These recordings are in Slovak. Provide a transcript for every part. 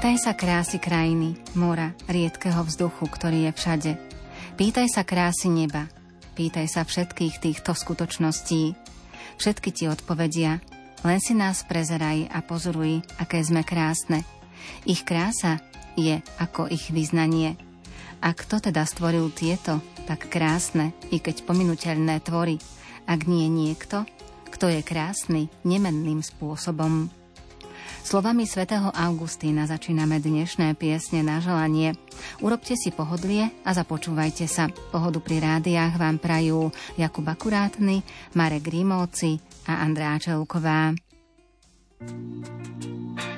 Pýtaj sa krásy krajiny, mora, riedkeho vzduchu, ktorý je všade. Pýtaj sa krásy neba. Pýtaj sa všetkých týchto skutočností. Všetky ti odpovedia. Len si nás prezeraj a pozoruj, aké sme krásne. Ich krása je ako ich vyznanie. A kto teda stvoril tieto tak krásne, i keď pominuteľné tvory, ak nie niekto, kto je krásny nemenným spôsobom? Slovami svätého Augustína začíname dnešné piesne na želanie. Urobte si pohodlie a započúvajte sa. Pohodu pri rádiách vám prajú Jakub Akurátny, Marek Rímovci a Andrá Čelková. thank you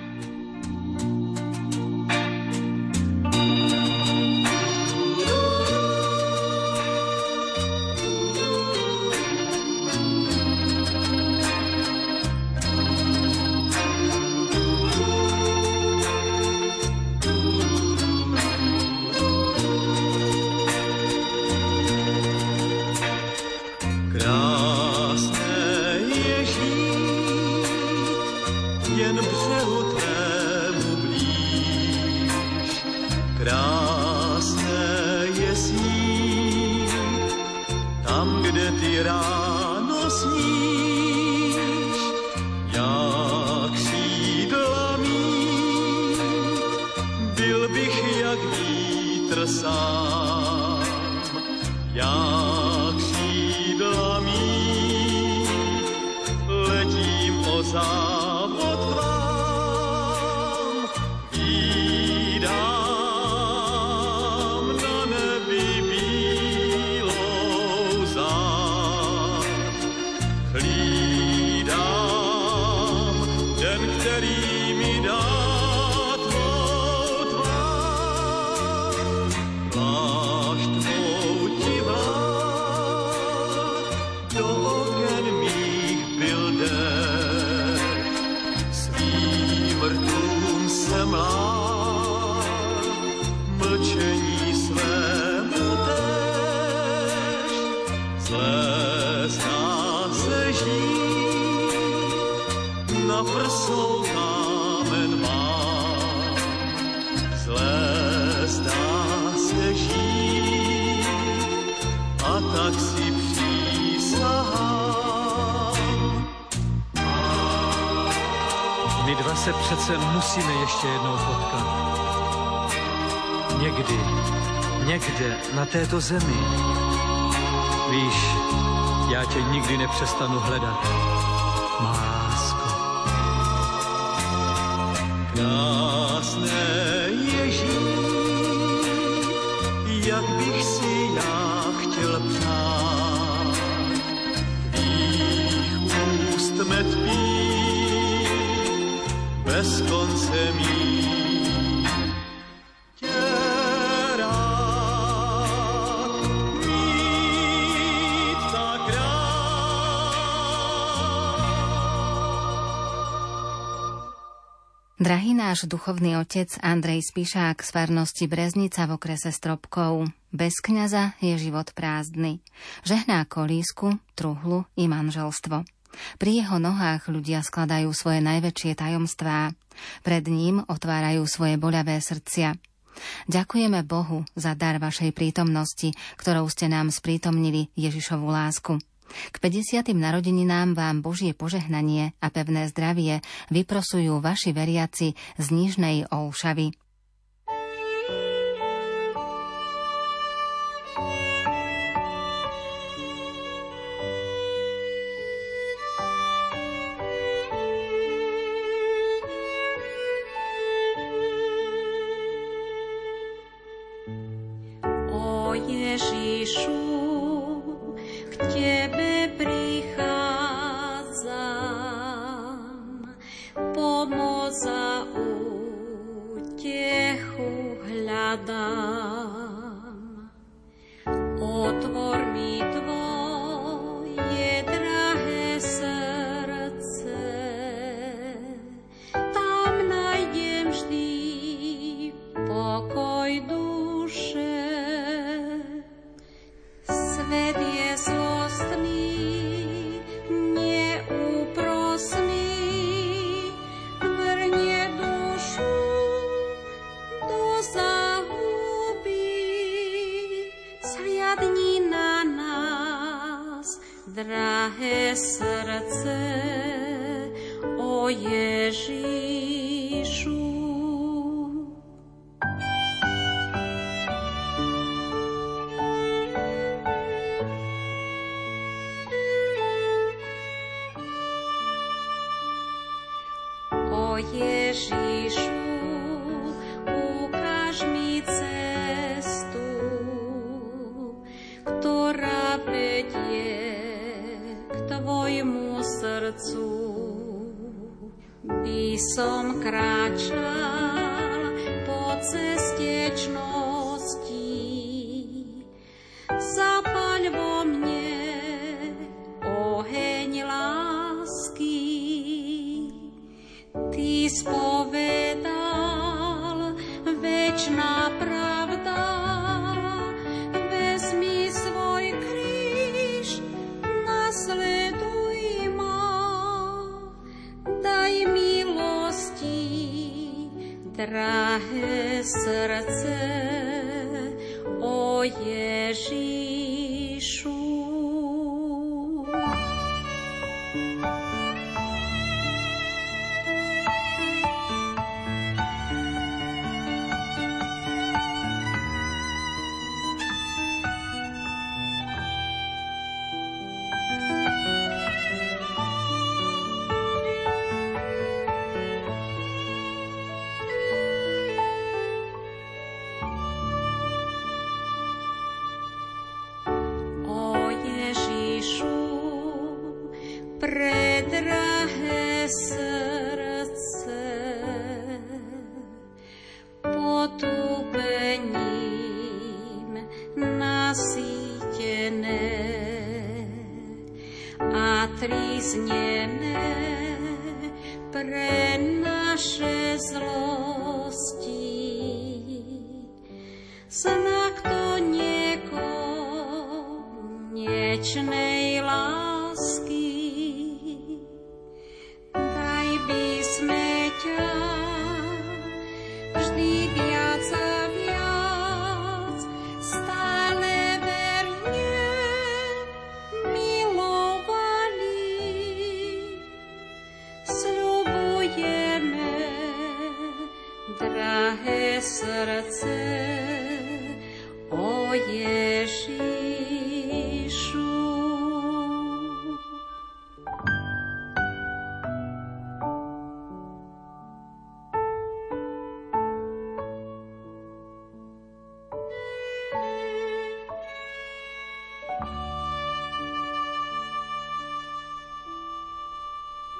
se musíme ještě jednou potkat. Někdy, někde na této zemi. Víš, já tě nikdy nepřestanu hledat. Má. Krásné Ježí, jak bych si já chtěl přát. Tvých úst med bez konce mít. Drahý náš duchovný otec Andrej Spišák z farnosti Breznica v okrese Stropkov. Bez kňaza je život prázdny. Žehná kolísku, truhlu i manželstvo. Pri jeho nohách ľudia skladajú svoje najväčšie tajomstvá. Pred ním otvárajú svoje boľavé srdcia. Ďakujeme Bohu za dar vašej prítomnosti, ktorou ste nám sprítomnili Ježišovu lásku. K 50. narodeninám vám Božie požehnanie a pevné zdravie vyprosujú vaši veriaci z Nižnej Olšavy.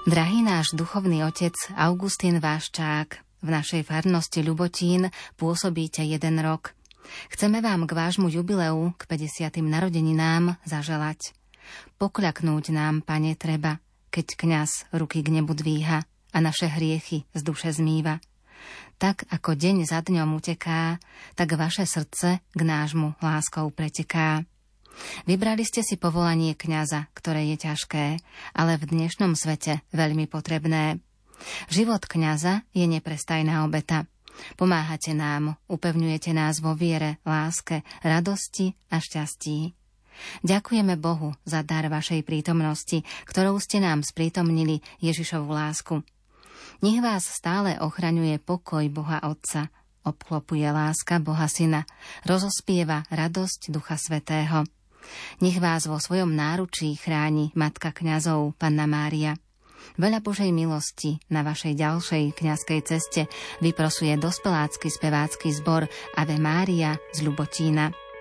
Drahý náš duchovný otec Augustín Váščák, v našej farnosti Ľubotín pôsobíte jeden rok. Chceme vám k vášmu jubileu, k 50. narodeninám zaželať. Pokľaknúť nám, pane, treba, keď kňaz ruky k nebu dvíha a naše hriechy z duše zmýva. Tak ako deň za dňom uteká, tak vaše srdce k nášmu láskou preteká. Vybrali ste si povolanie kňaza, ktoré je ťažké, ale v dnešnom svete veľmi potrebné. Život kňaza je neprestajná obeta. Pomáhate nám, upevňujete nás vo viere, láske, radosti a šťastí. Ďakujeme Bohu za dar vašej prítomnosti, ktorou ste nám sprítomnili Ježišovu lásku. Nech vás stále ochraňuje pokoj Boha Otca, obklopuje láska Boha Syna, rozospieva radosť Ducha Svetého. Nech vás vo svojom náručí chráni Matka kňazov, Panna Mária. Veľa Božej milosti na vašej ďalšej kňazskej ceste vyprosuje dospelácky spevácky zbor Ave Mária z Ľubotína.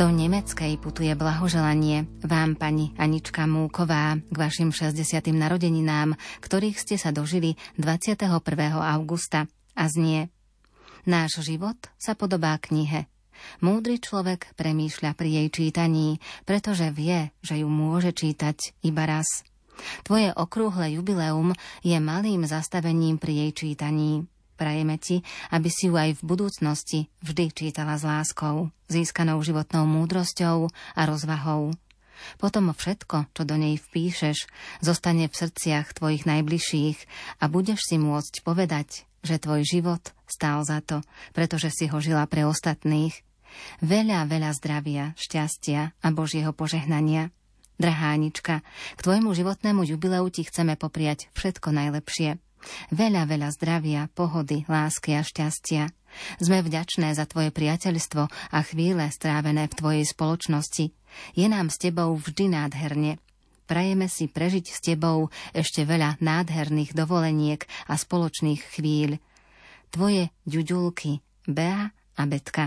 Do Nemeckej putuje blahoželanie vám, pani Anička Múková, k vašim 60. narodeninám, ktorých ste sa dožili 21. augusta. A znie Náš život sa podobá knihe. Múdry človek premýšľa pri jej čítaní, pretože vie, že ju môže čítať iba raz. Tvoje okrúhle jubileum je malým zastavením pri jej čítaní. Prajeme ti, aby si ju aj v budúcnosti vždy čítala s láskou, získanou životnou múdrosťou a rozvahou. Potom všetko, čo do nej vpíšeš, zostane v srdciach tvojich najbližších a budeš si môcť povedať, že tvoj život stál za to, pretože si ho žila pre ostatných. Veľa, veľa zdravia, šťastia a Božieho požehnania. Drahá Anička, k tvojmu životnému jubileu ti chceme popriať všetko najlepšie. Veľa, veľa zdravia, pohody, lásky a šťastia. Sme vďačné za tvoje priateľstvo a chvíle strávené v tvojej spoločnosti. Je nám s tebou vždy nádherne. Prajeme si prežiť s tebou ešte veľa nádherných dovoleniek a spoločných chvíľ. Tvoje ďuďulky, Bea a Betka.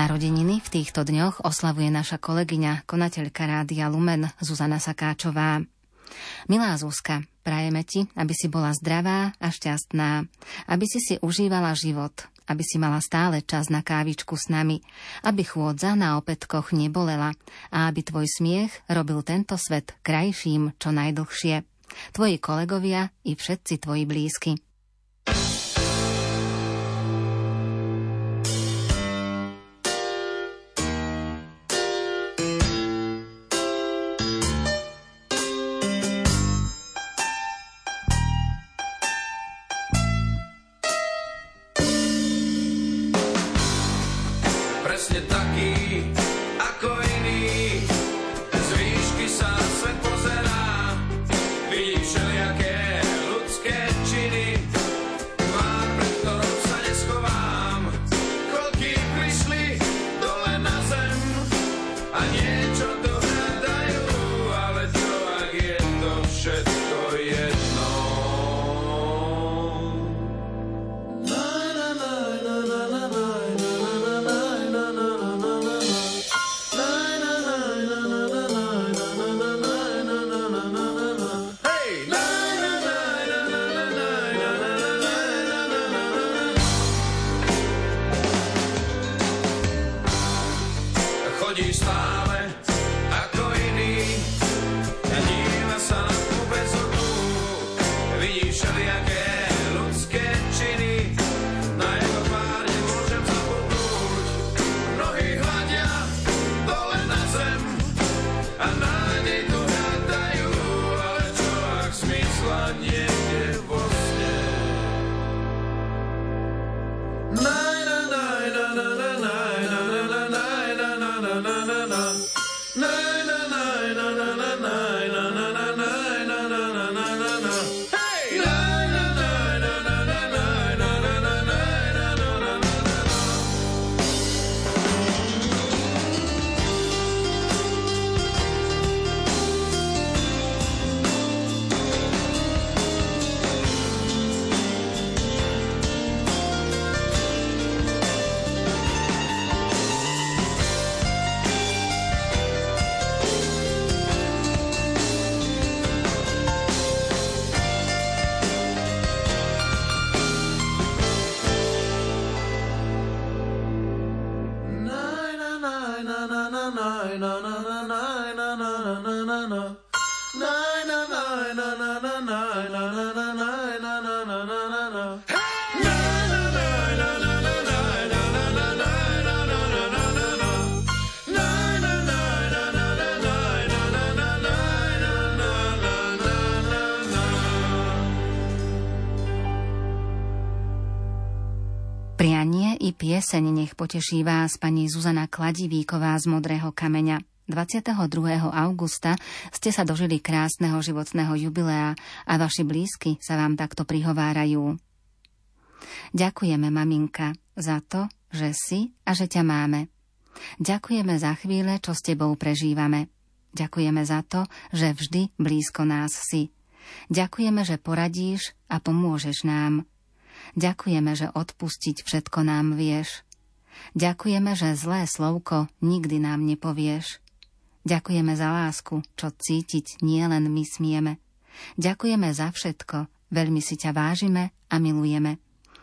Narodeniny v týchto dňoch oslavuje naša kolegyňa, konateľka Rádia Lumen Zuzana Sakáčová. Milá Zuzka, prajeme ti, aby si bola zdravá a šťastná, aby si si užívala život, aby si mala stále čas na kávičku s nami, aby chôdza na opätkoch nebolela a aby tvoj smiech robil tento svet krajším čo najdlhšie. Tvoji kolegovia i všetci tvoji blízky. Pieseň nech poteší vás pani Zuzana Kladivíková z Modrého kameňa. 22. augusta ste sa dožili krásneho životného jubilea a vaši blízky sa vám takto prihovárajú. Ďakujeme, maminka, za to, že si a že ťa máme. Ďakujeme za chvíle, čo s tebou prežívame. Ďakujeme za to, že vždy blízko nás si. Ďakujeme, že poradíš a pomôžeš nám. Ďakujeme, že odpustiť všetko nám vieš. Ďakujeme, že zlé slovko nikdy nám nepovieš. Ďakujeme za lásku, čo cítiť nielen my smieme. Ďakujeme za všetko, veľmi si ťa vážime a milujeme.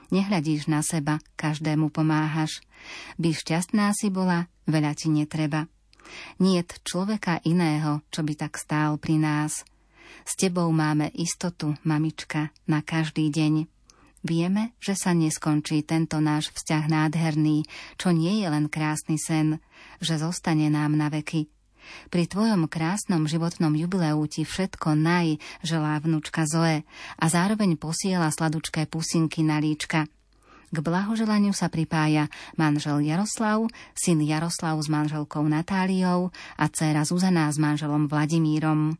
Nehľadíš na seba, každému pomáhaš. By šťastná si bola, veľa ti netreba. Niet človeka iného, čo by tak stál pri nás. S tebou máme istotu, mamička, na každý deň. Vieme, že sa neskončí tento náš vzťah nádherný, čo nie je len krásny sen, že zostane nám na veky. Pri tvojom krásnom životnom jubileu ti všetko naj, želá vnúčka Zoe a zároveň posiela sladučké pusinky na líčka. K blahoželaniu sa pripája manžel Jaroslav, syn Jaroslav s manželkou Natáliou a dcéra Zuzana s manželom Vladimírom.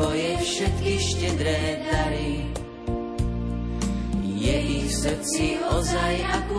Tvoje všetky štedré dary je ich srdci ozaj akurát.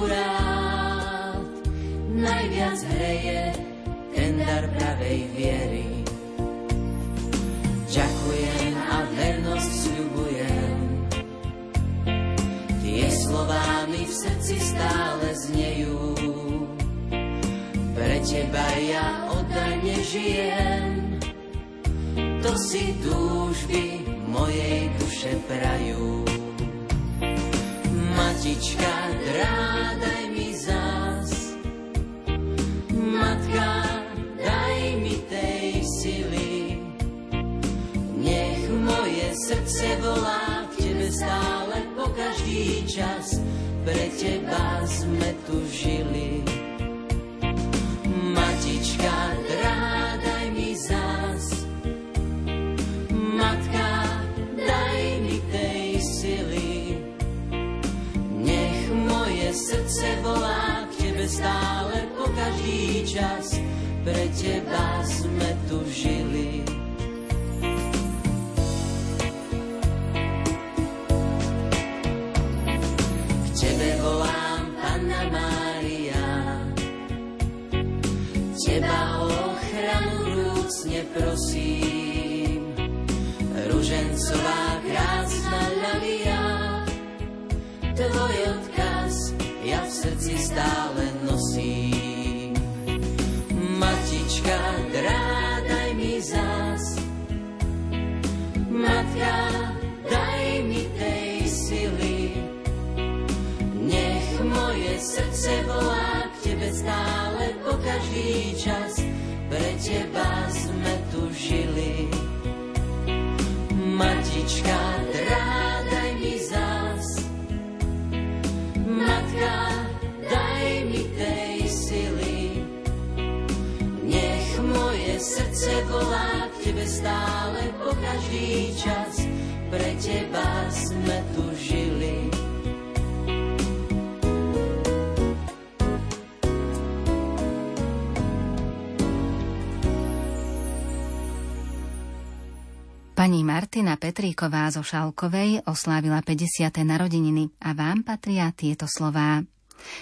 Pani Martina Petríková zo Šalkovej oslávila 50. narodeniny a vám patria tieto slová.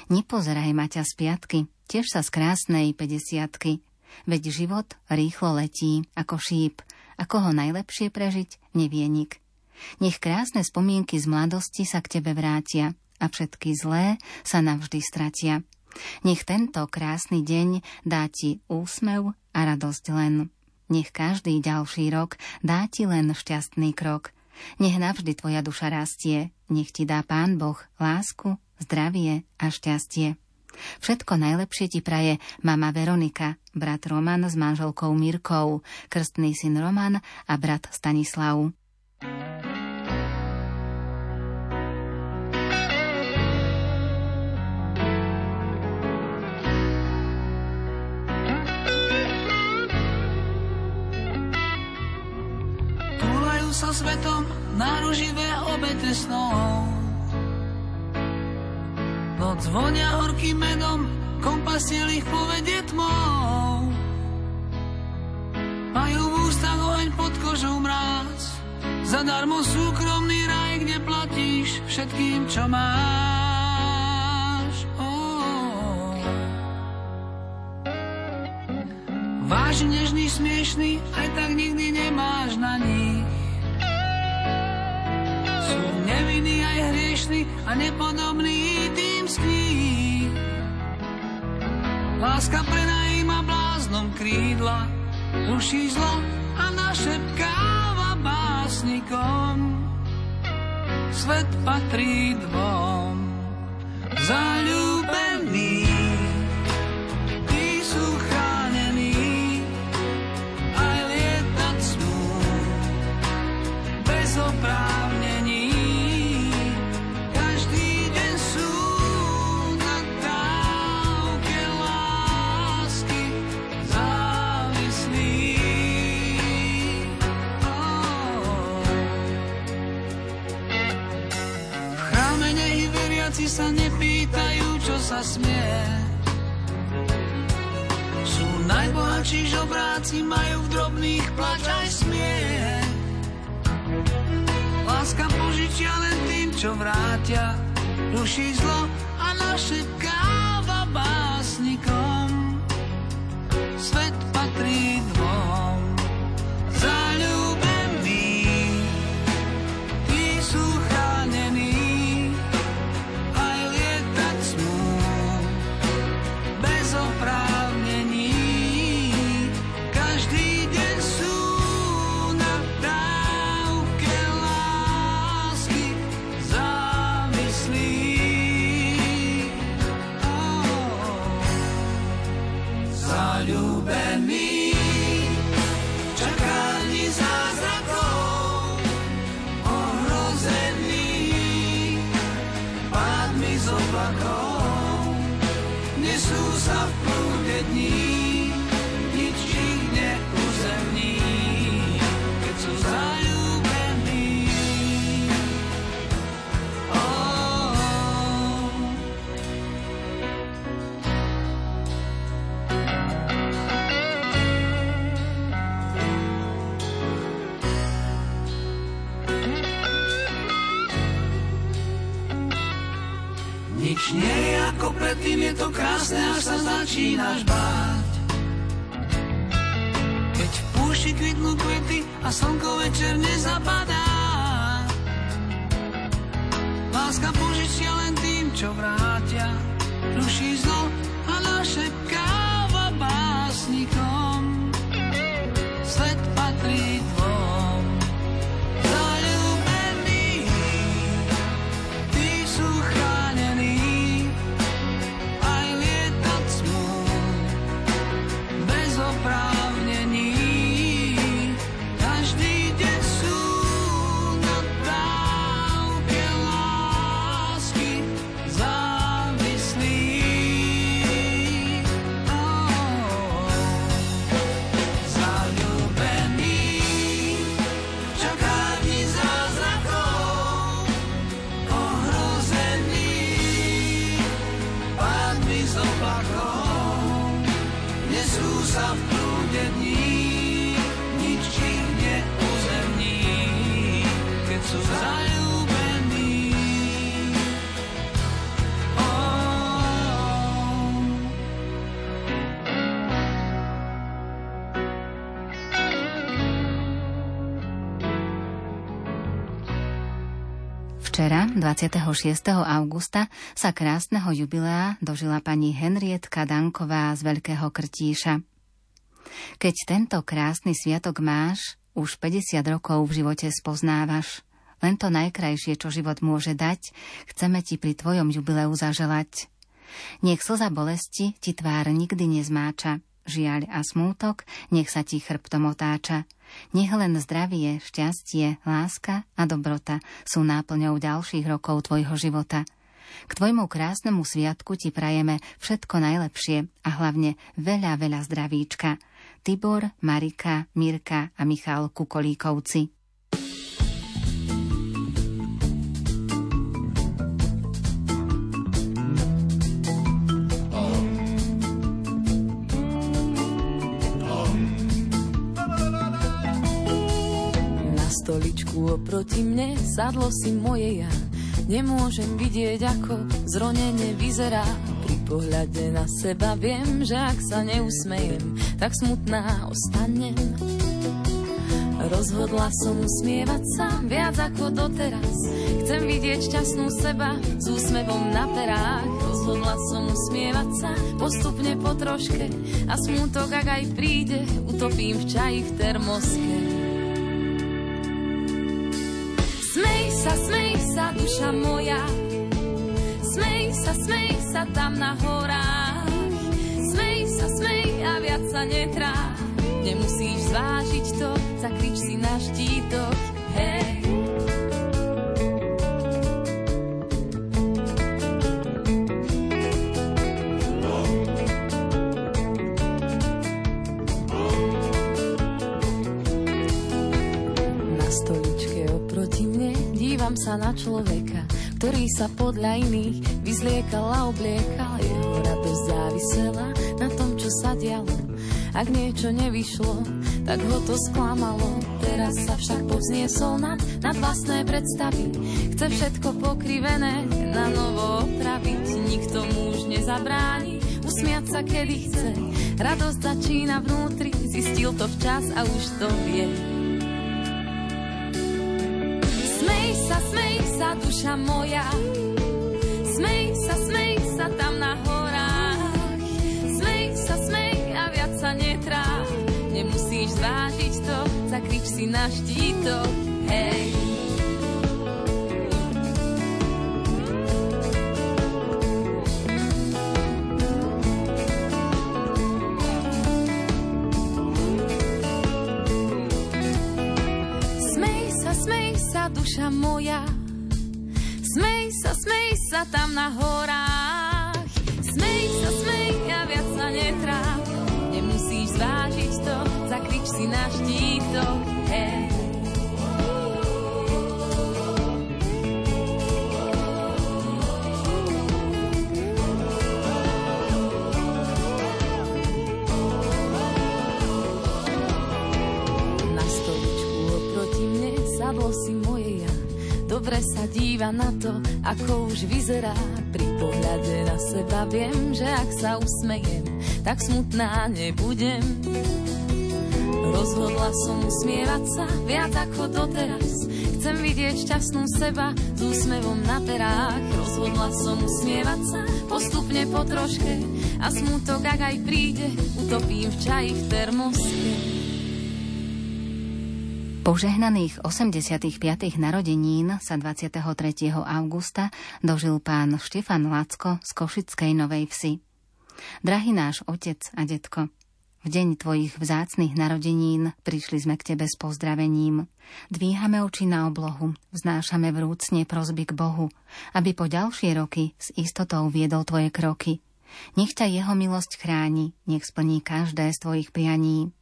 Nepozeraj Maťa z piatky, tiež sa z krásnej 50 Veď život rýchlo letí, ako šíp, ako ho najlepšie prežiť, nevie nik. Nech krásne spomienky z mladosti sa k tebe vrátia a všetky zlé sa navždy stratia. Nech tento krásny deň dá ti úsmev a radosť len. Nech každý ďalší rok dá ti len šťastný krok. Nech navždy tvoja duša rastie, nech ti dá Pán Boh lásku, zdravie a šťastie. Všetko najlepšie ti praje mama Veronika, brat Roman s manželkou Mirkou, krstný syn Roman a brat Stanislav. Túlajú sa svetom náruživé obete snov. Noc vonia horkým medom, kompasiel ich povedie tmou. Majú v ústach oheň pod kožou mráz, zadarmo súkromný raj, kde platíš všetkým, čo máš. Váži nežný, smiešný, aj tak nikdy nemáš na nich. Sú nevinní aj hriešní a nepodobní tým kníh. Láska prenajíma bláznom krídla, ruší zlo a našepkáva básnikom. Svet patrí dvom zalúbený. Sa nepýtajú, čo sa smie. Sú najbohatší žobráci, majú v drobných plač aj smiech. Láska požičia len tým, čo vrátia, ruší zlo a našepkáva básnikom. 26. augusta, sa krásneho jubilea dožila pani Henrietka Danková z Veľkého Krtíša. Keď tento krásny sviatok máš, už 50 rokov v živote spoznávaš. Len to najkrajšie, čo život môže dať, chceme ti pri tvojom jubileu zaželať. Nech slza bolesti ti tvár nikdy nezmáča, žiaľ a smútok, nech sa ti chrbtom otáča – nech len zdravie, šťastie, láska a dobrota sú náplňou ďalších rokov tvojho života. K tvojmu krásnemu sviatku ti prajeme všetko najlepšie a hlavne veľa, veľa zdravíčka. Tibor, Marika, Mirka a Michal Kukolíkovci. Oproti mne sadlo si moje ja. Nemôžem vidieť, ako zronenie vyzerá. Pri pohľade na seba viem, že ak sa neusmejem, tak smutná ostanem. Rozhodla som usmievať sa viac ako doteraz. Chcem vidieť šťastnú seba s úsmevom na perách. Rozhodla som usmievať sa postupne po troške a smutok, ak aj príde, utopím v čaji v termoske. Sa, smej sa, duša moja. Smej sa, smej sa tam na horách. Smej sa, smej a viac sa netrá. Nemusíš zvážiť to, zakrič si na štítok. Hej. Dívam sa na človeka, ktorý sa podľa iných vyzliekal a obliekal. Jeho radosť závisela na tom, čo sa dialo. Ak niečo nevyšlo, tak ho to sklamalo. Teraz sa však povzniesol nad, nad vlastné predstavy. Chce všetko pokrivené na novo opraviť. Nikto mu už nezabráni usmiať sa, kedy chce. Radosť začína vnútri, zistil to včas a už to vie. Duša moja. Smej sa, smej sa tam na horách. Smej sa, smej a viac sa netrá. Nemusíš zvážiť to, zakrič si na štítok. Hej. duša moja smej sa tam na horách. Smej sa, smej a viac sa netráp. Nemusíš zvážiť to, zakrič si na štítok. Hey. Dobre sa díva na to, ako už vyzerá. Pri pohľade na seba viem, že ak sa usmejem, tak smutná nebudem. Rozhodla som usmievať sa viac ako doteraz. Chcem vidieť šťastnú seba s úsmevom na perách. Rozhodla som usmievať sa postupne po troške a smutok, ak aj príde, utopím v čaji v termoske. Požehnaných 85. narodenín sa 23. augusta dožil pán Štefan Lacko z Košickej Novej Vsi. Drahý náš otec a detko, v deň tvojich vzácných narodenín prišli sme k tebe s pozdravením. Dvíhame oči na oblohu, vznášame vrúcne prozby k Bohu, aby po ďalšie roky s istotou viedol tvoje kroky. Nech ťa jeho milosť chráni, nech splní každé z tvojich prianí.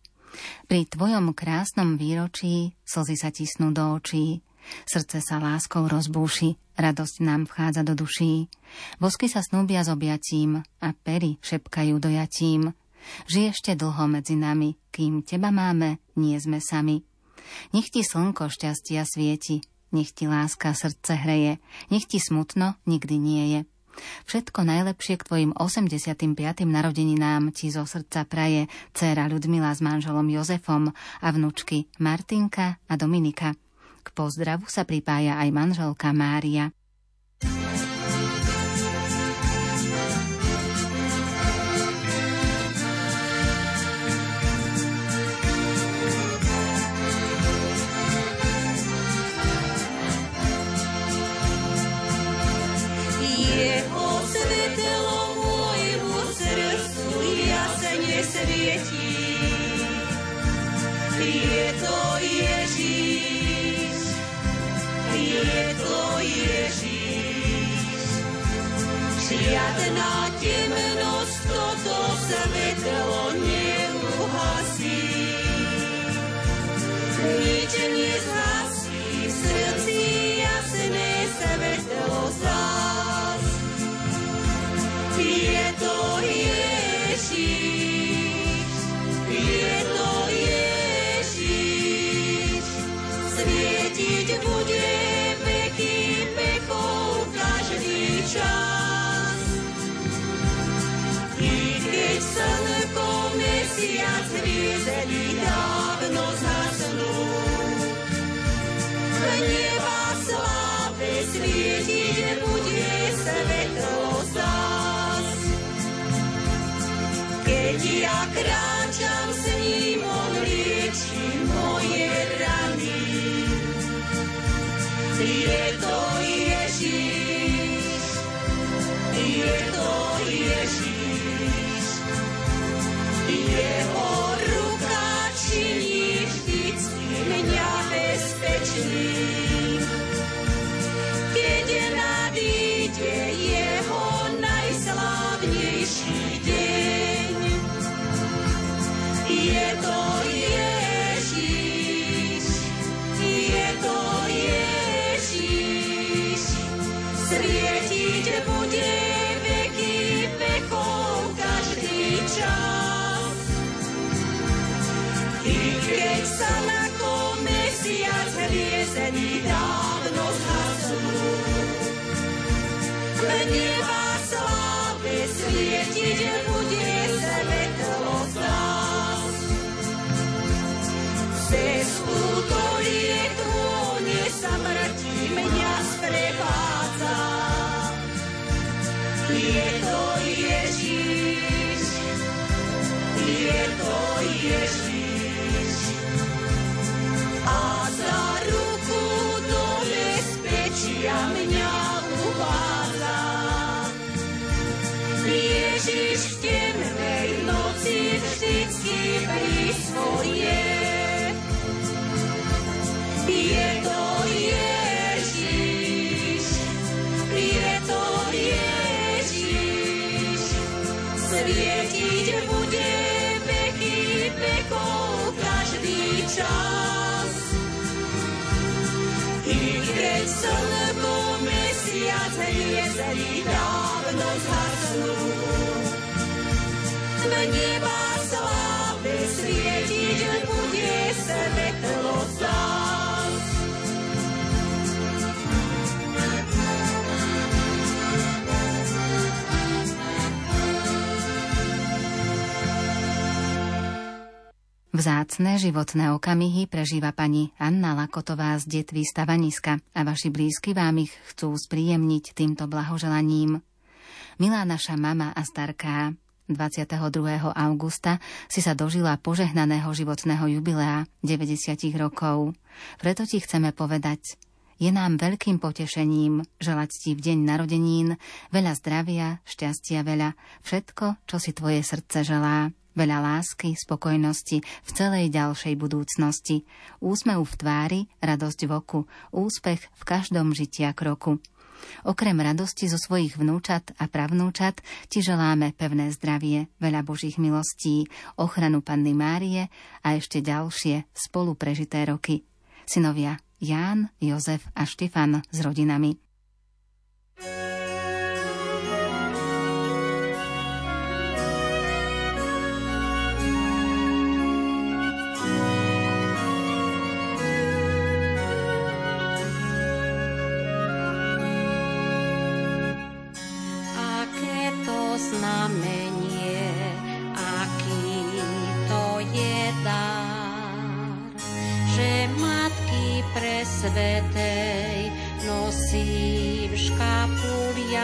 Pri tvojom krásnom výročí slzy sa tisnú do očí, srdce sa láskou rozbúši, radosť nám vchádza do duší. Vosky sa snúbia s objatím a pery šepkajú dojatím. Žij ešte dlho medzi nami, kým teba máme, nie sme sami. Nech ti slnko šťastia svieti, nech ti láska srdce hreje, nech ti smutno nikdy nie je. Všetko najlepšie k tvojim 85. narodeninám ti zo srdca praje dcéra Ľudmila s manželom Jozefom a vnúčky Martinka a Dominika. K pozdravu sa pripája aj manželka Mária. Žiadna temnosť toto svetlo neuhasí. Nič nezhasí v srdci jasné svetlo zás. Je to Ježiš, je keď slnko, mesiac, hviezdy dávno zhasnú, v neba sláve svietiť bude svetlo Vzácne životné okamihy prežíva pani Anna Lakotová z Detvy Stavaniska a vaši blízky vám ich chcú spríjemniť týmto blahoželaním. Milá naša mama a starká, 22. augusta si sa dožila požehnaného životného jubilea 90 rokov. Preto ti chceme povedať, je nám veľkým potešením želať ti v deň narodenín veľa zdravia, šťastia veľa, všetko, čo si tvoje srdce želá veľa lásky, spokojnosti v celej ďalšej budúcnosti, úsmev v tvári, radosť v oku, úspech v každom žitia kroku. Okrem radosti zo svojich vnúčat a pravnúčat ti želáme pevné zdravie, veľa Božích milostí, ochranu Panny Márie a ešte ďalšie spolu prežité roky. Synovia Ján, Jozef a Štefan s rodinami. Svetej nosím škapuliar,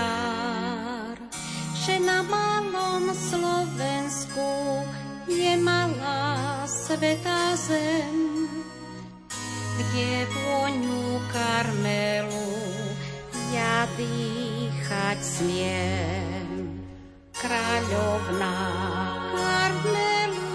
že na malom Slovensku je malá svetá zem, kde voňu karmelu ja dýchať smiem. Kráľovná prichádzam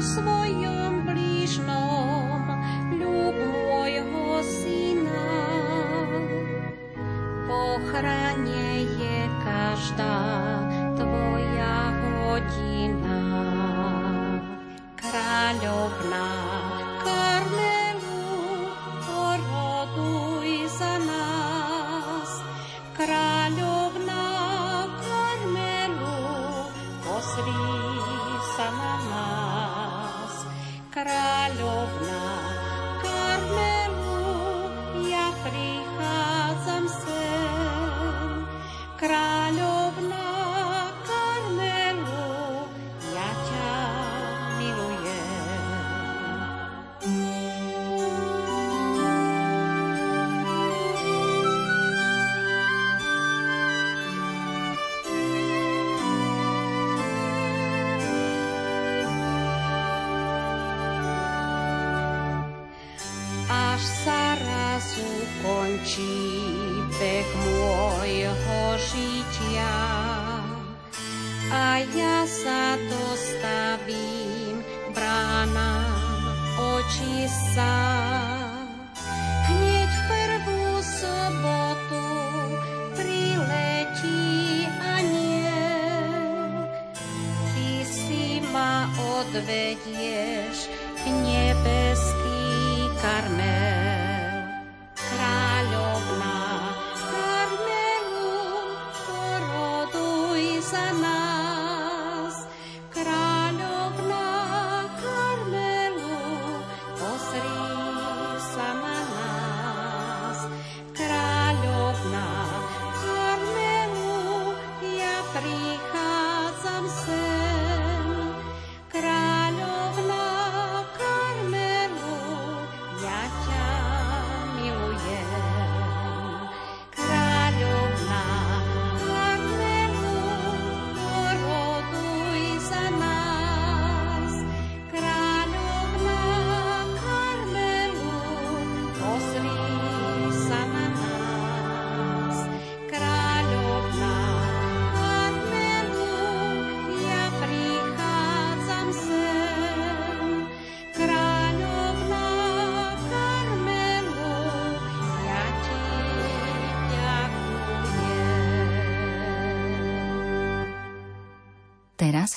small.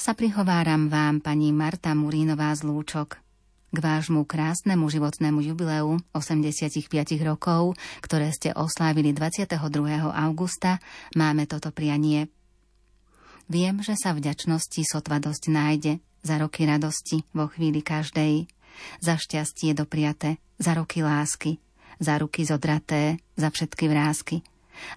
Sa prihováram vám, pani Marta Murínová z Lúčok. K vášmu krásnemu životnému jubileu 85 rokov, ktoré ste oslávili 22. augusta, máme toto prianie. Viem, že sa vďačnosti sotva dosť nájde, za roky radosti vo chvíli každej, za šťastie dopriate, za roky lásky, za ruky zodraté, za všetky vrázky.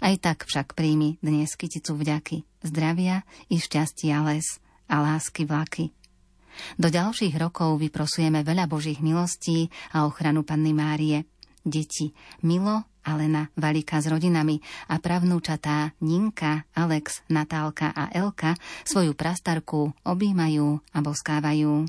Aj tak však príjmi dnes kyticu vďaky, zdravia i šťastia les a lásky vlaky. Do ďalších rokov vyprosujeme veľa Božích milostí a ochranu Panny Márie. Deti Milo, Alena, Valika s rodinami a pravnúčatá Ninka, Alex, Natálka a Elka svoju prastarku objímajú a boskávajú.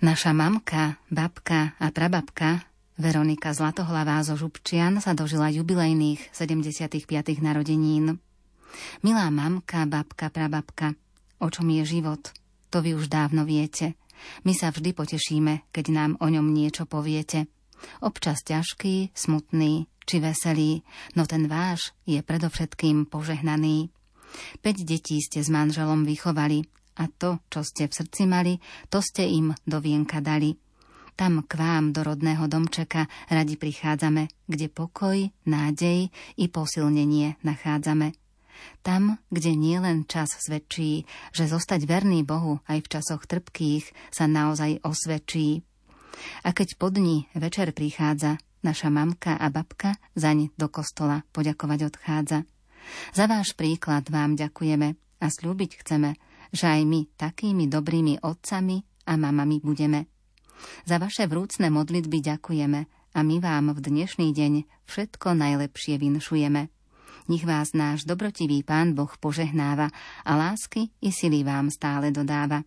Naša mamka, babka a prababka Veronika Zlatohlavá zo Župčian sa dožila jubilejných 75. narodenín. Milá mamka, babka, prababka, o čom je život, to vy už dávno viete. My sa vždy potešíme, keď nám o ňom niečo poviete. Občas ťažký, smutný či veselý, no ten váš je predovšetkým požehnaný. Päť detí ste s manželom vychovali a to, čo ste v srdci mali, to ste im do vienka dali. Tam k vám do rodného domčeka radi prichádzame, kde pokoj, nádej i posilnenie nachádzame. Tam, kde nie len čas svedčí, že zostať verný Bohu aj v časoch trpkých sa naozaj osvedčí. A keď po dni večer prichádza, naša mamka a babka zaň do kostola poďakovať odchádza. Za váš príklad vám ďakujeme a slúbiť chceme, že aj my takými dobrými otcami a mamami budeme. Za vaše vrúcne modlitby ďakujeme a my vám v dnešný deň všetko najlepšie vinšujeme. Nech vás náš dobrotivý Pán Boh požehnáva a lásky i sily vám stále dodáva.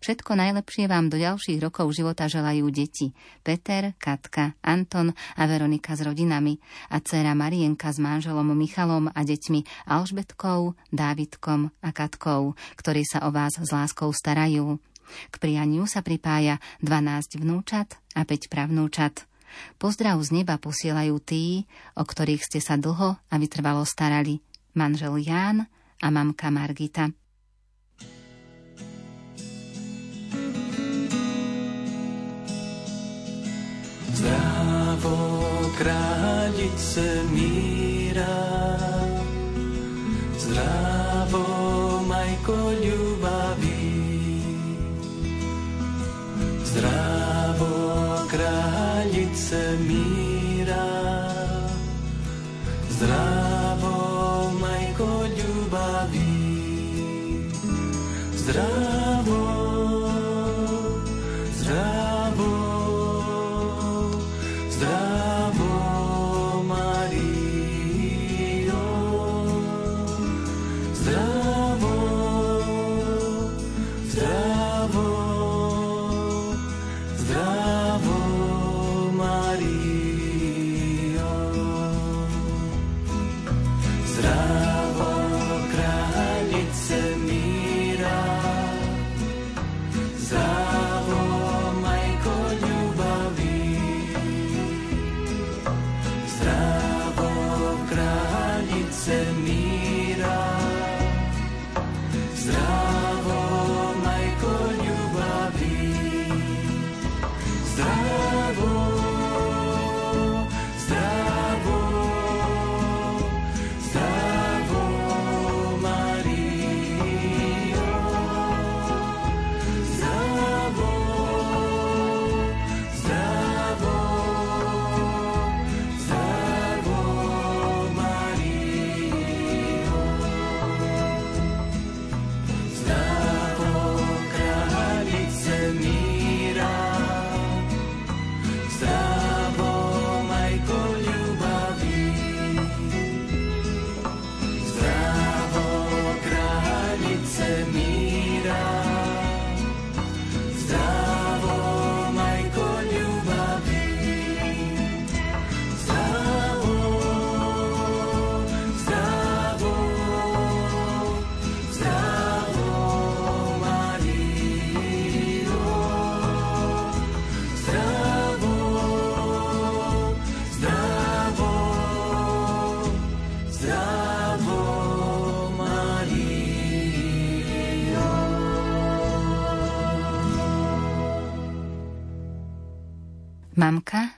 Všetko najlepšie vám do ďalších rokov života želajú deti Peter, Katka, Anton a Veronika s rodinami a dcéra Marienka s manželom Michalom a deťmi Alžbetkou, Dávidkom a Katkou, ktorí sa o vás s láskou starajú. K prianiu sa pripája 12 vnúčat a 5 pravnúčat. Pozdrav z neba posielajú tí, o ktorých ste sa dlho a vytrvalo starali. Manžel Ján a mamka Margita. Zdravo kráľice míra, zdravo majko ľubavý, zdravo kráľice míra, zdravo majko ľubavý, zdravo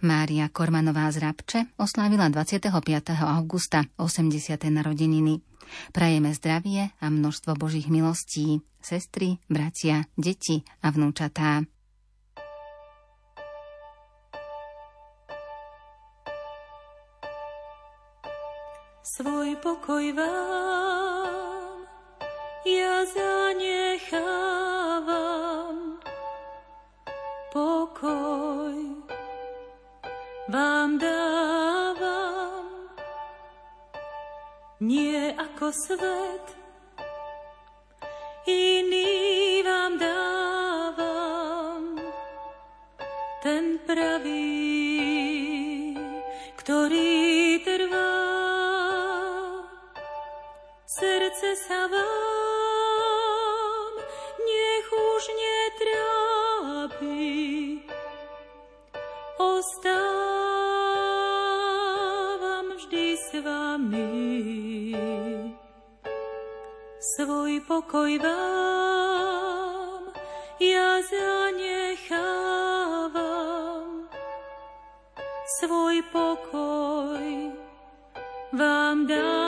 Mária Kormanová z Rabče oslávila 25. augusta 80. narodeniny. Prajeme zdravie a množstvo Božích milostí, sestry, bratia, deti a vnúčatá. Svoj pokoj vám ja zanechávam. Pokoj vám dávam, nie ako svet, iný vám dávam. pravý, ktorý trvá. Srdce sa vám nech už netrápi. Ostávam Svoj pokoj vám ja zanechávam. Svoj pokoj vám dávam.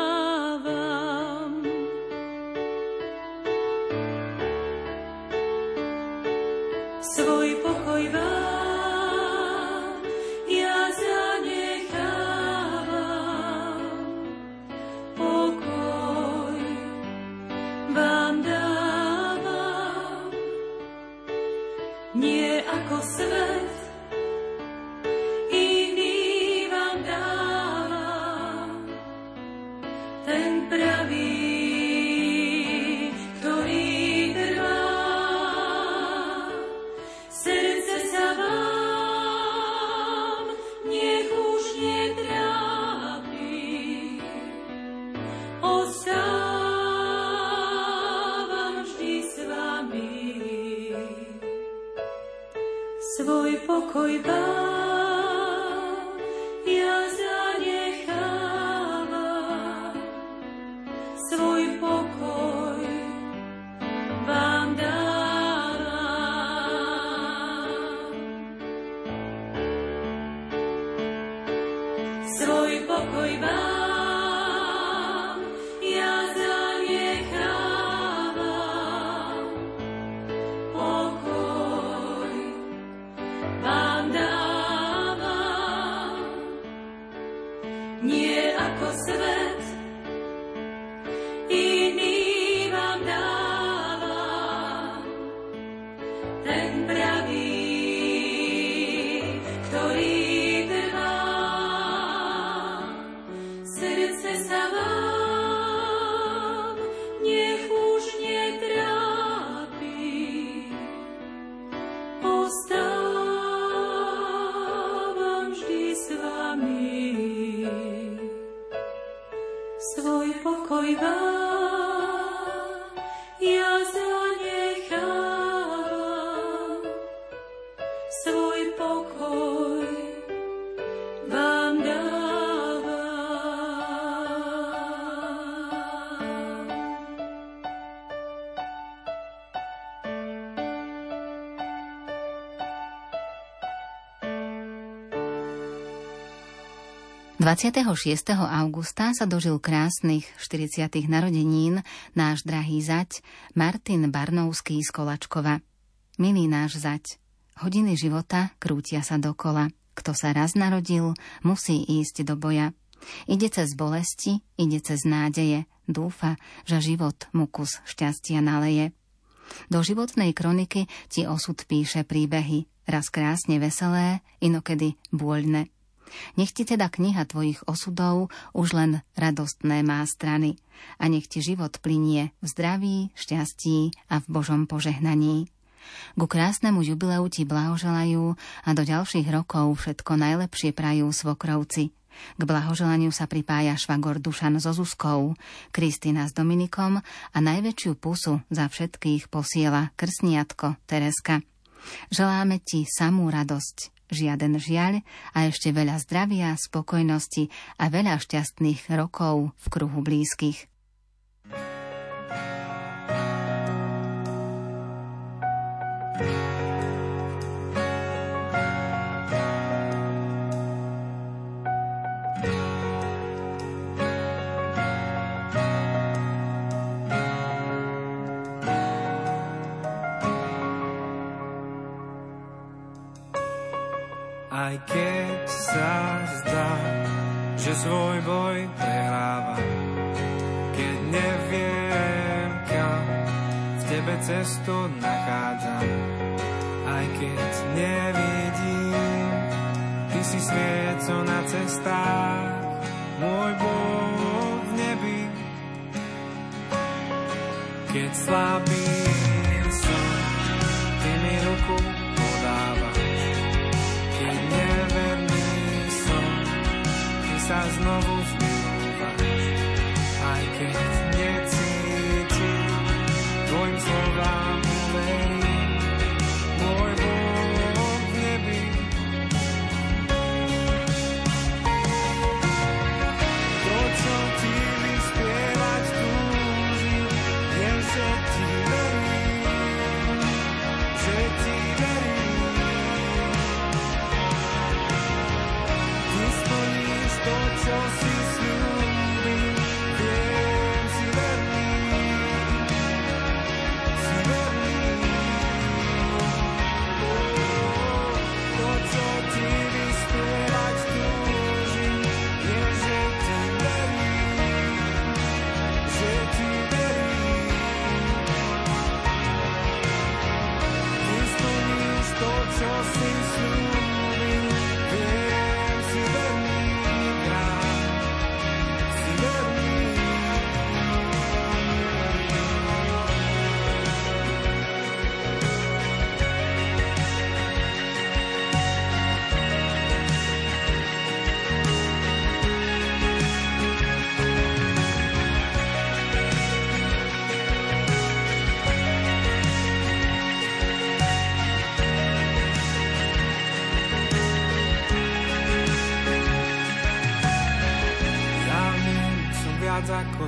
26. augusta sa dožil krásnych 40. narodenín náš drahý zať Martin Barnovský z Kolačkova. Milý náš zať, hodiny života krútia sa dokola. Kto sa raz narodil, musí ísť do boja. Ide cez bolesti, ide cez nádeje, dúfa, že život mu kus šťastia naleje. Do životnej kroniky ti osud píše príbehy, raz krásne veselé, inokedy bôľne. Nech ti teda kniha tvojich osudov už len radostné má strany a nech ti život plinie v zdraví, šťastí a v Božom požehnaní. Ku krásnemu jubileu ti blahoželajú a do ďalších rokov všetko najlepšie prajú svokrovci. K blahoželaniu sa pripája švagor Dušan so Zuzkou, Kristina s Dominikom a najväčšiu pusu za všetkých posiela krsniatko Tereska. Želáme ti samú radosť, žiaden žiaľ a ešte veľa zdravia, spokojnosti a veľa šťastných rokov v kruhu blízkych. často nachádzam, aj keď nevidím. Ty si svieco na cestách, môj Boh v nebi. Keď slabý som, ty mi ruku podávaš. Keď neverný som, ty sa znovu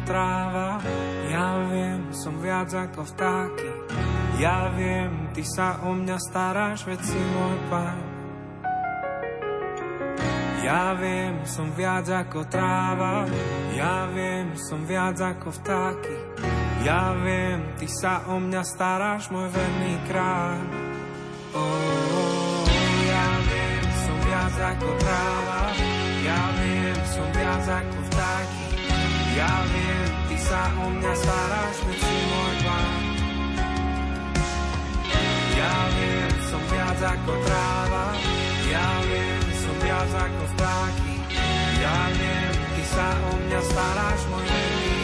tráva, ja viem, som viac ako vtáky. Ja viem, ty sa o mňa staráš, veď si môj pán. Ja viem, som viac ako tráva, ja viem, som viac ako vtáky. Ja viem, ty sa o mňa staráš, môj verný kráľ. Ja viem, som viac ako tráva, ja viem, som viac ako. Ja viem, ty sa o mňa staráš, veď si môj pán. Ja viem, som viac ako tráva, ja viem, som viac ako vtáky. Ja viem, ty sa o mňa staráš, môj verný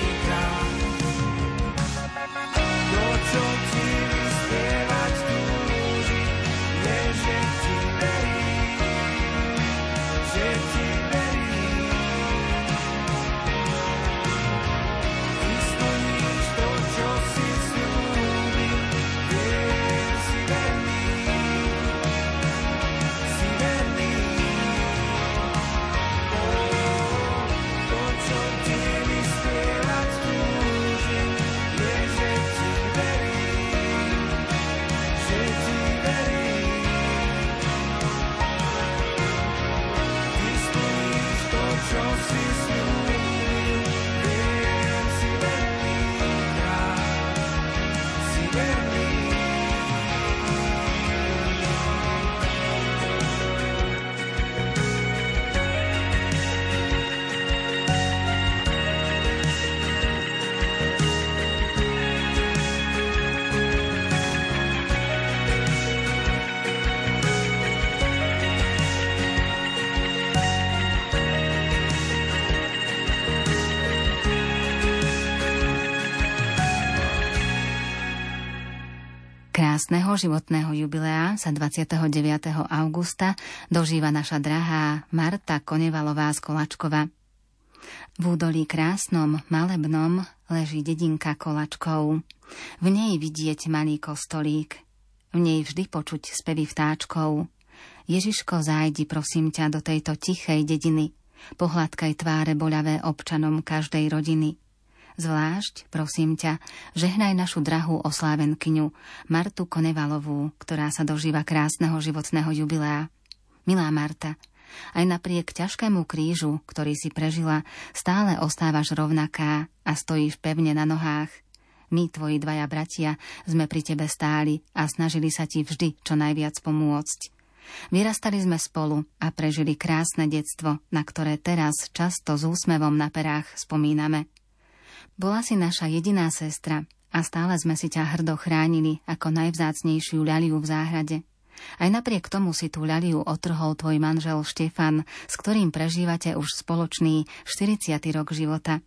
Krásneho životného jubilea sa 29. augusta dožíva naša drahá Marta Konevalová z Kolačkova. V údolí krásnom, malebnom leží dedinka Kolačkov. V nej vidieť malý kostolík. V nej vždy počuť spevy vtáčkov. Ježiško, zájdi prosím ťa do tejto tichej dediny. Pohľadkaj tváre boľavé občanom každej rodiny. Zvlášť, prosím ťa, žehnaj našu drahú oslávenkyňu Martu Konevalovú, ktorá sa dožíva krásneho životného jubilea. Milá Marta, aj napriek ťažkému krížu, ktorý si prežila, stále ostávaš rovnaká a stojíš pevne na nohách. My, tvoji dvaja bratia, sme pri tebe stáli a snažili sa ti vždy čo najviac pomôcť. Vyrastali sme spolu a prežili krásne detstvo, na ktoré teraz často s úsmevom na perách spomíname. Bola si naša jediná sestra a stále sme si ťa hrdo chránili ako najvzácnejšiu ľaliu v záhrade. Aj napriek tomu si tú ľaliu otrhol tvoj manžel Štefan, s ktorým prežívate už spoločný 40. rok života.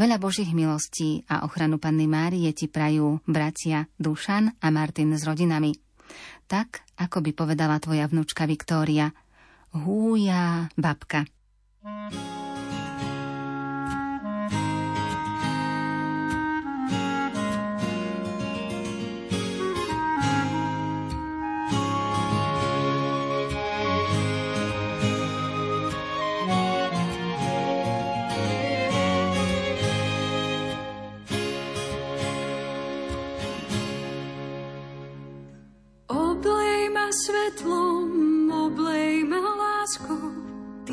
Veľa Božích milostí a ochranu Panny Márie ti prajú bratia Dušan a Martin s rodinami. Tak, ako by povedala tvoja vnúčka Viktória. Húja, babka.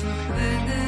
Nebudem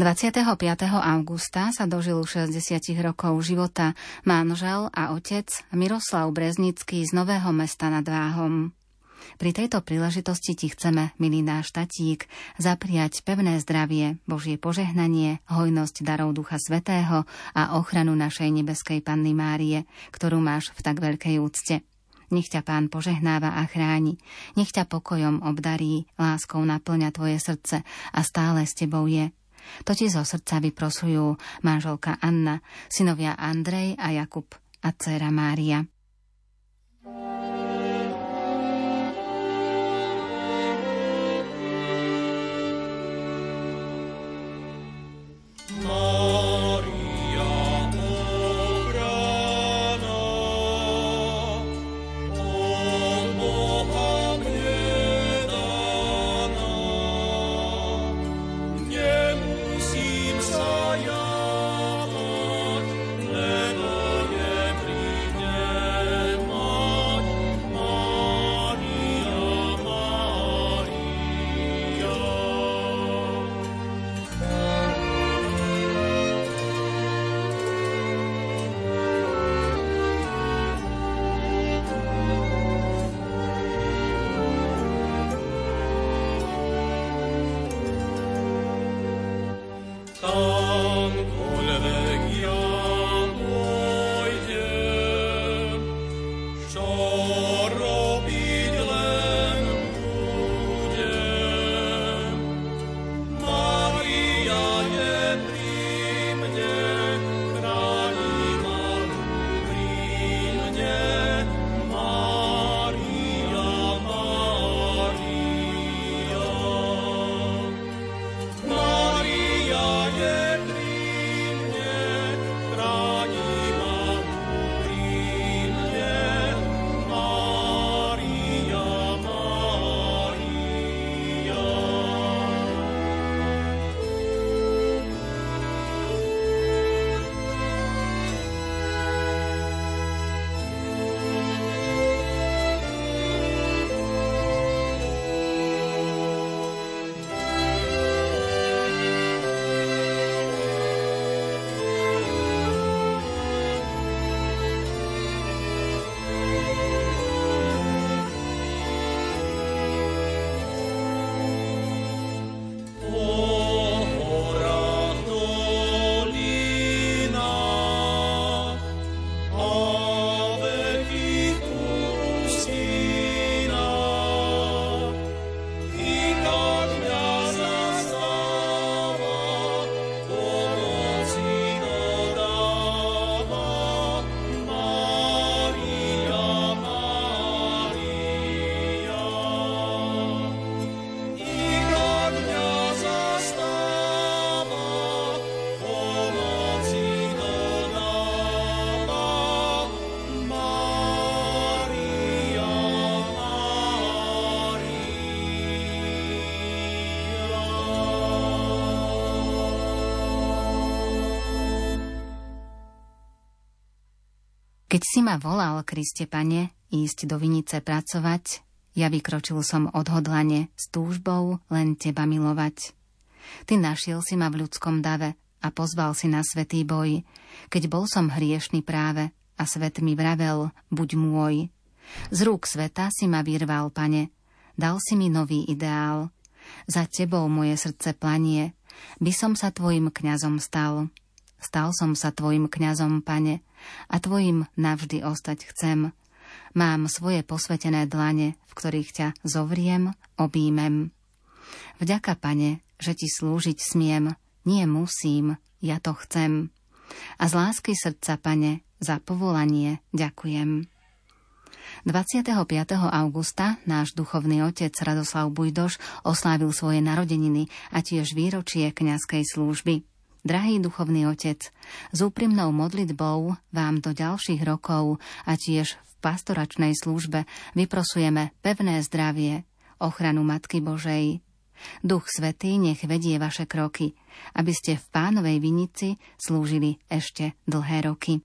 25. augusta sa dožil 60 rokov života manžel a otec Miroslav Breznický z Nového mesta nad Váhom. Pri tejto príležitosti ti chceme, milý náš tatík, zapriať pevné zdravie, Božie požehnanie, hojnosť darov Ducha Svetého a ochranu našej nebeskej Panny Márie, ktorú máš v tak veľkej úcte. Nech ťa pán požehnáva a chráni. Nech ťa pokojom obdarí, láskou naplňa tvoje srdce a stále s tebou je. To zo srdca vyprosujú manželka Anna, synovia Andrej a Jakub a dcéra Mária. Keď si ma volal, Kriste Pane, ísť do Vinice pracovať, ja vykročil som odhodlane s túžbou len teba milovať. Ty našiel si ma v ľudskom dave a pozval si na svetý boj, keď bol som hriešný práve a svet mi vravel, buď môj. Z rúk sveta si ma vyrval, pane, dal si mi nový ideál. Za tebou moje srdce planie, by som sa tvojim kňazom stal. Stal som sa tvojim kňazom, pane, a tvojim navždy ostať chcem. Mám svoje posvetené dlane, v ktorých ťa zovriem, obímem. Vďaka, pane, že ti slúžiť smiem, nie musím, ja to chcem. A z lásky srdca, pane, za povolanie ďakujem. 25. augusta náš duchovný otec Radoslav Bujdoš oslávil svoje narodeniny a tiež výročie kňazskej služby. Drahý duchovný otec, s úprimnou modlitbou vám do ďalších rokov a tiež v pastoračnej službe vyprosujeme pevné zdravie, ochranu Matky Božej. Duch Svetý nech vedie vaše kroky, aby ste v pánovej vinici slúžili ešte dlhé roky.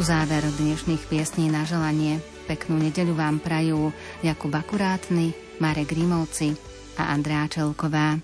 tu záver dnešných piesní na želanie. Peknú nedeľu vám prajú Jakub Akurátny, Marek Grimovci a Andrea Čelková.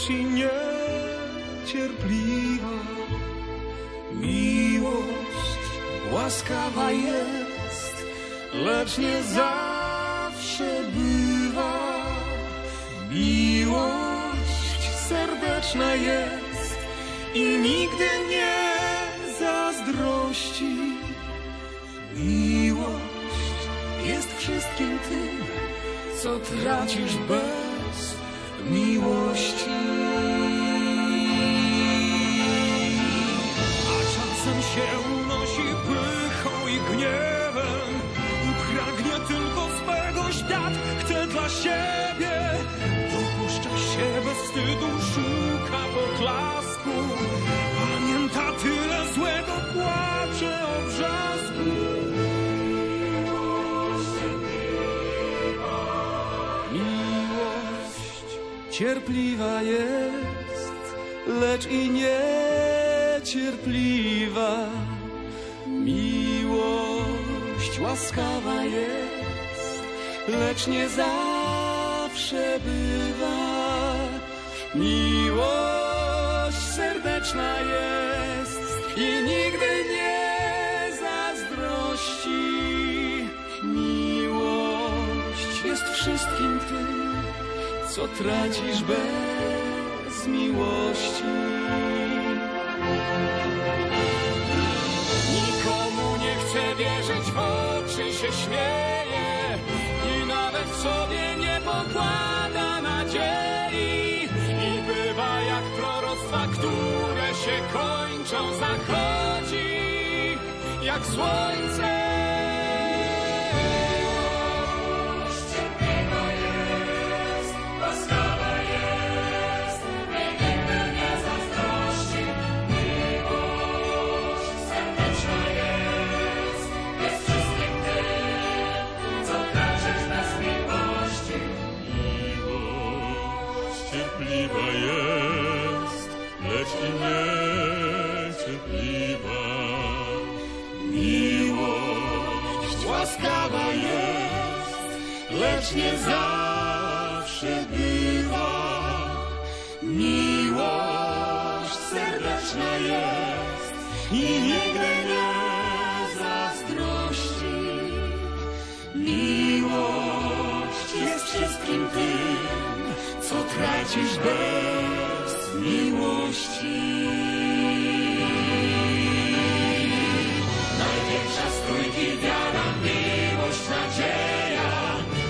ci nie Cierpliwa jest, lecz i niecierpliwa. Miłość łaskawa jest, lecz nie zawsze bywa. Miłość serdeczna jest i nigdy nie zazdrości. Miłość jest wszystkim tym, co tracisz bez miłości. Nikomu nie chce wierzyć, w oczy się śmieje i nawet w sobie nie pokłada nadziei. I bywa jak proroctwa, które się kończą, zachodzi jak słońce. Łaskawa jest, lecz nie zawsze bywa. Miłość serdeczna jest i nigdy nie zazdrości. Miłość jest wszystkim tym, co tracisz bez miłości. Największa z trójki wiara, miłość, nadzieja,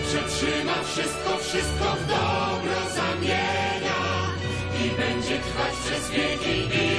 przetrzyma wszystko, wszystko w dobro zamienia i będzie trwać przez wieki.